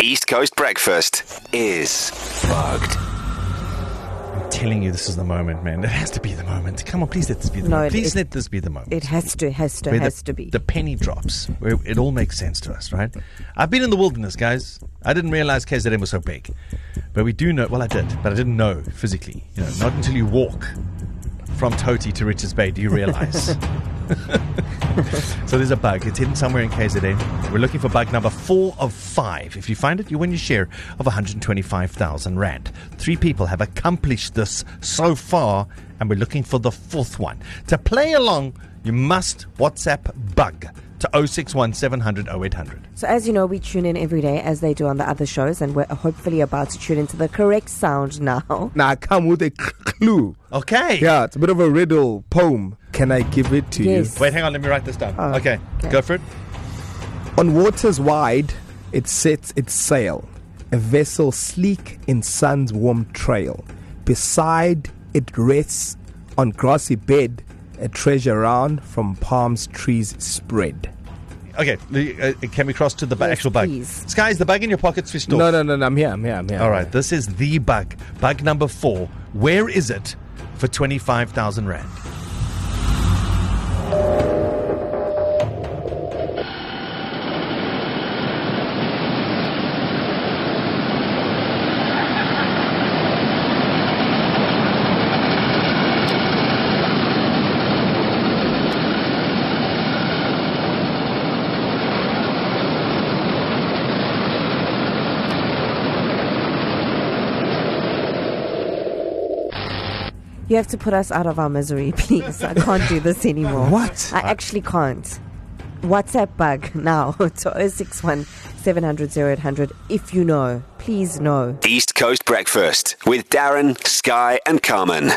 East Coast Breakfast is bugged. I'm telling you, this is the moment, man. It has to be the moment. Come on, please let this be the No, moment. it- Please it- let this be the moment. It has to, has to, where has the, to be. The penny drops, where it all makes sense to us, right? I've been in the wilderness, guys. I didn't realize KZN was so big. But we do know, well, I did, but I didn't know physically. You know, not until you walk from Toti to Richards Bay do you realize. so there's a bug. It's hidden somewhere in KZN. We're looking for bug number four of five. If you find it, you win your share of 125,000 Rand. Three people have accomplished this so far, and we're looking for the fourth one. To play along, you must WhatsApp bug to 061 700 0800. so, as you know, we tune in every day as they do on the other shows, and we're hopefully about to tune into the correct sound now. Now I come with a clue. Okay. Yeah, it's a bit of a riddle poem. Can I give it to Yes. Wait, hang on. Let me write this down. Oh, okay. okay. Go for it. On waters wide, it sets its sail, a vessel sleek in sun's warm trail. Beside it rests on grassy bed, a treasure round from palms trees spread. Okay. Uh, can we cross to the bu- Yes, actual bug? please. Sky, is the bug in your pocket switched off? No, no, no, no, I'm here, I'm here, I'm here. All right, this is the bug. Bug number four. Where is it for 25,000 Rand? Thank you. You have to put us out of our misery, please. I can't do this anymore. What? I actually can't. WhatsApp bug now to 061 700 0800 if you know. Please know. East Coast Breakfast with Darren, Sky, and Carmen.